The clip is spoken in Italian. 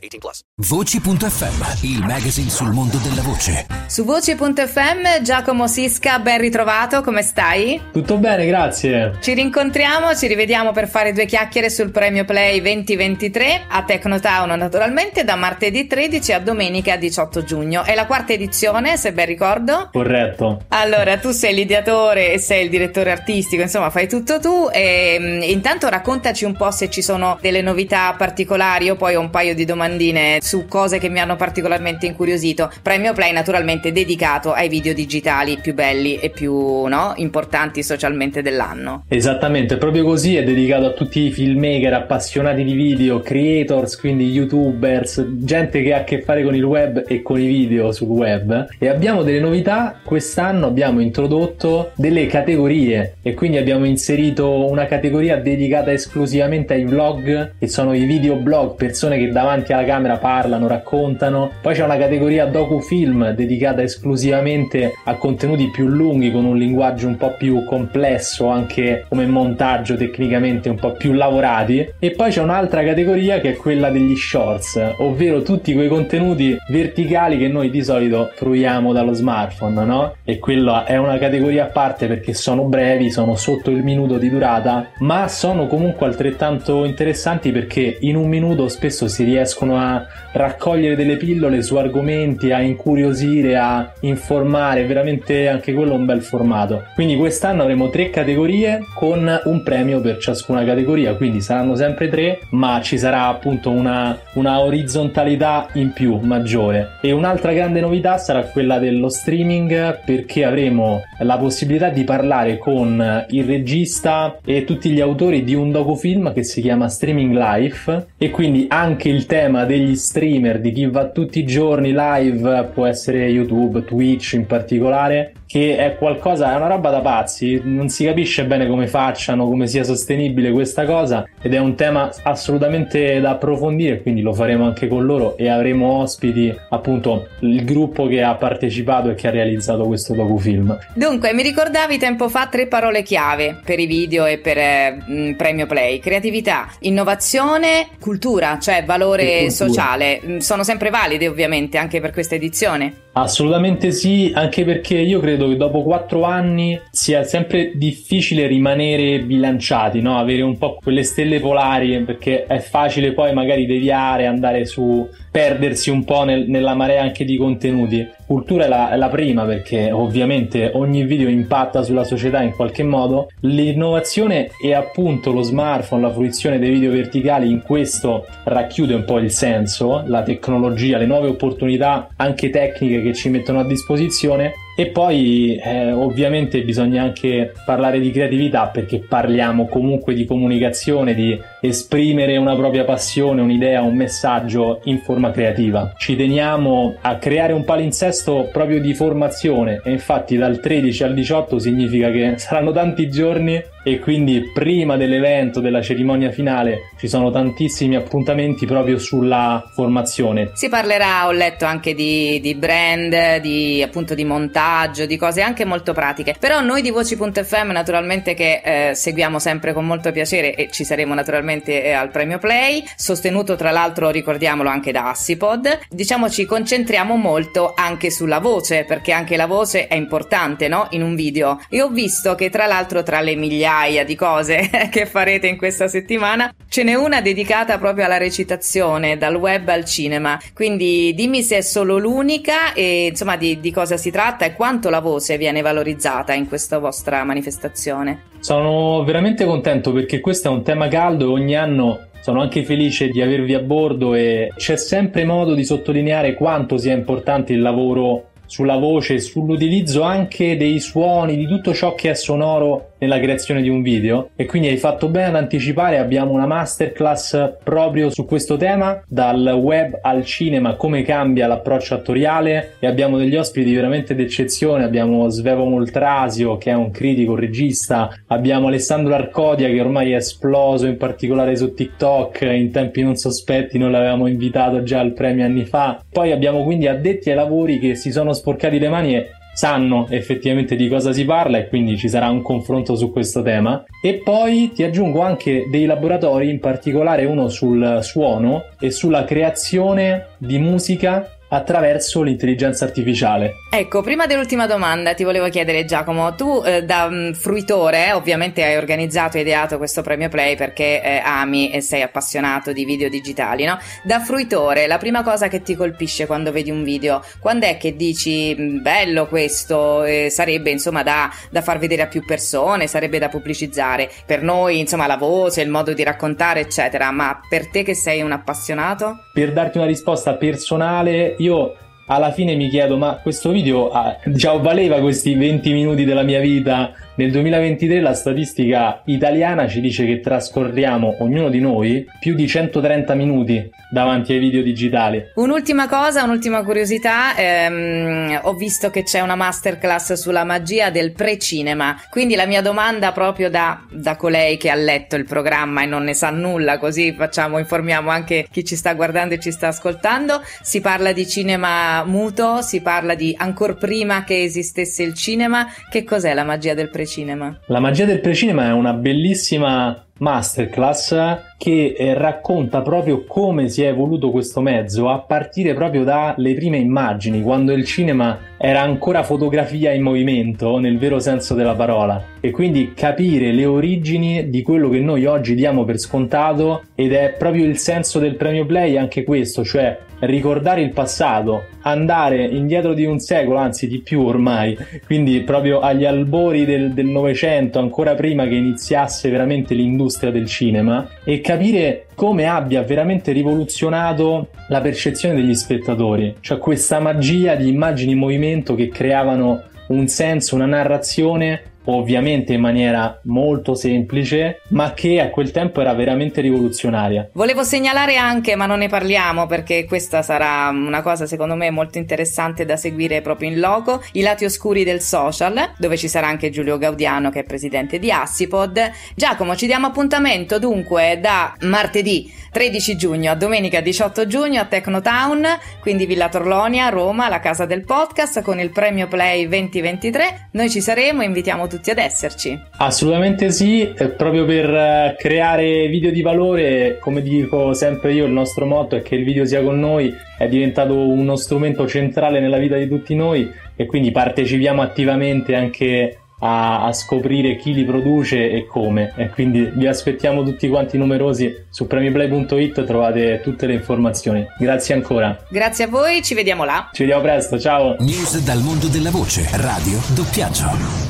18 plus. Voci.fm, il magazine sul mondo della voce. Su Voci.fm, Giacomo Sisca, ben ritrovato, come stai? Tutto bene, grazie. Ci rincontriamo, ci rivediamo per fare due chiacchiere sul Premio Play 2023 a Technotown naturalmente da martedì 13 a domenica 18 giugno. È la quarta edizione, se ben ricordo. Corretto. Allora, tu sei l'ideatore e sei il direttore artistico, insomma, fai tutto tu. E mm, intanto raccontaci un po' se ci sono delle novità particolari. Io poi ho un paio di domandine su cose che mi hanno particolarmente incuriosito. Premio Play, naturalmente, dedicato ai video digitali più belli e più no, importanti socialmente dell'anno. Esattamente, proprio così è dedicato a tutti i filmmaker appassionati di video, creators, quindi youtubers, gente che ha a che fare con il web e con i video sul web. E abbiamo delle novità quest'anno abbiamo introdotto delle categorie e quindi abbiamo inserito una categoria dedicata esclusivamente ai vlog, che sono i videoblog, persone che davanti alla camera parlano, raccontano. Poi c'è una categoria docufilm dedicata esclusivamente a contenuti più lunghi con un linguaggio un po' più complesso, anche come montaggio tecnicamente un po' più lavorati. E poi c'è un'altra categoria che è quella degli shorts, ovvero tutti quei contenuti verticali che noi di solito fruiamo dallo smartphone no? E quella è una categoria a parte perché sono brevi, sono sotto il minuto di durata, ma sono comunque altrettanto interessanti perché in un minuto spesso si riescono a raccogliere delle pillole su argomenti, a incuriosire, a informare, veramente anche quello è un bel formato. Quindi quest'anno avremo tre categorie con un premio per ciascuna categoria, quindi saranno sempre tre, ma ci sarà appunto una, una orizzontalità in più maggiore. E un'altra grande novità sarà quella dello streaming perché avremo la possibilità di parlare con il regista e tutti gli autori di un docufilm che si chiama Streaming Life e quindi anche il tema degli streamer, di chi va tutti i giorni live, può essere YouTube, Twitch in particolare, che è qualcosa, è una roba da pazzi, non si capisce bene come facciano, come sia sostenibile questa cosa ed è un tema assolutamente da approfondire, quindi lo faremo anche con loro e avremo ospiti appunto il gruppo che ha partecipato e che ha realizzato questo docufilm. Dunque, mi ricordavi tempo fa tre parole chiave per i video e per eh, Premio Play: creatività, innovazione, cultura, cioè valore cultura. sociale. Sono sempre valide ovviamente anche per questa edizione. Assolutamente sì, anche perché io credo che dopo quattro anni sia sempre difficile rimanere bilanciati, no? avere un po' quelle stelle polari, perché è facile poi magari deviare, andare su, perdersi un po' nel, nella marea anche di contenuti. Cultura è la, è la prima perché ovviamente ogni video impatta sulla società in qualche modo. L'innovazione e appunto lo smartphone, la fruizione dei video verticali in questo racchiude un po' il senso, la tecnologia, le nuove opportunità anche tecniche che ci mettono a disposizione e poi eh, ovviamente bisogna anche parlare di creatività perché parliamo comunque di comunicazione, di esprimere una propria passione, un'idea, un messaggio in forma creativa. Ci teniamo a creare un palinsesto proprio di formazione e infatti dal 13 al 18 significa che saranno tanti giorni e quindi prima dell'evento, della cerimonia finale, ci sono tantissimi appuntamenti proprio sulla formazione. Si parlerà, ho letto, anche di, di brand, di appunto di montaggio, di cose anche molto pratiche. Però noi di Voci.fm naturalmente che eh, seguiamo sempre con molto piacere e ci saremo naturalmente eh, al premio Play, sostenuto tra l'altro, ricordiamolo, anche da Assipod. Diciamo ci concentriamo molto anche sulla voce, perché anche la voce è importante, no? In un video. E ho visto che tra l'altro tra le migliaia migliaia di cose che farete in questa settimana. Ce n'è una dedicata proprio alla recitazione, dal web al cinema. Quindi dimmi se è solo l'unica e insomma di, di cosa si tratta e quanto la voce viene valorizzata in questa vostra manifestazione. Sono veramente contento perché questo è un tema caldo e ogni anno sono anche felice di avervi a bordo e c'è sempre modo di sottolineare quanto sia importante il lavoro sulla voce, sull'utilizzo anche dei suoni, di tutto ciò che è sonoro nella creazione di un video. E quindi hai fatto bene ad anticipare, abbiamo una masterclass proprio su questo tema, dal web al cinema, come cambia l'approccio attoriale. E abbiamo degli ospiti veramente d'eccezione, abbiamo Svevo Moltrasio che è un critico, un regista, abbiamo Alessandro Arcodia che ormai è esploso in particolare su TikTok, in tempi non sospetti noi l'avevamo invitato già al premio anni fa, poi abbiamo quindi addetti ai lavori che si sono sporcati le mani e sanno effettivamente di cosa si parla e quindi ci sarà un confronto su questo tema. E poi ti aggiungo anche dei laboratori, in particolare uno sul suono e sulla creazione di musica attraverso l'intelligenza artificiale. Ecco, prima dell'ultima domanda ti volevo chiedere Giacomo, tu eh, da um, fruitore ovviamente hai organizzato e ideato questo premio Play perché eh, ami e sei appassionato di video digitali, no? Da fruitore, la prima cosa che ti colpisce quando vedi un video, quando è che dici mm, bello questo, eh, sarebbe insomma da, da far vedere a più persone, sarebbe da pubblicizzare, per noi insomma la voce, il modo di raccontare eccetera, ma per te che sei un appassionato? Per darti una risposta personale, io alla fine mi chiedo, ma questo video ah, diciamo, valeva questi 20 minuti della mia vita nel 2023 la statistica italiana ci dice che trascorriamo, ognuno di noi, più di 130 minuti davanti ai video digitali. Un'ultima cosa, un'ultima curiosità, ehm, ho visto che c'è una masterclass sulla magia del pre-cinema, quindi la mia domanda proprio da, da colei che ha letto il programma e non ne sa nulla, così facciamo, informiamo anche chi ci sta guardando e ci sta ascoltando, si parla di cinema muto, si parla di ancora prima che esistesse il cinema, che cos'è la magia del pre-cinema? Precinema? La magia del precinema è una bellissima masterclass che eh, racconta proprio come si è evoluto questo mezzo a partire proprio dalle prime immagini, quando il cinema era ancora fotografia in movimento nel vero senso della parola. E quindi capire le origini di quello che noi oggi diamo per scontato ed è proprio il senso del premio Play anche questo, cioè ricordare il passato, andare indietro di un secolo, anzi di più ormai, quindi proprio agli albori del Novecento, ancora prima che iniziasse veramente l'industria del cinema e capire come abbia veramente rivoluzionato la percezione degli spettatori, cioè questa magia di immagini in movimento che creavano un senso, una narrazione ovviamente in maniera molto semplice, ma che a quel tempo era veramente rivoluzionaria. Volevo segnalare anche, ma non ne parliamo perché questa sarà una cosa secondo me molto interessante da seguire proprio in loco, i lati oscuri del social, dove ci sarà anche Giulio Gaudiano che è presidente di Assipod. Giacomo, ci diamo appuntamento dunque da martedì 13 giugno a domenica 18 giugno a Technotown, quindi Villa Torlonia, Roma, la casa del podcast con il premio Play 2023. Noi ci saremo, invitiamo tutti ad esserci. Assolutamente sì, proprio per eh, creare video di valore, come dico sempre io, il nostro motto è che il video sia con noi, è diventato uno strumento centrale nella vita di tutti noi e quindi partecipiamo attivamente anche a, a, scoprire chi li produce e come. E quindi vi aspettiamo tutti quanti numerosi su premiplay.it trovate tutte le informazioni. Grazie ancora. Grazie a voi, ci vediamo là. Ci vediamo presto, ciao. News dal mondo della voce, radio, doppiaggio.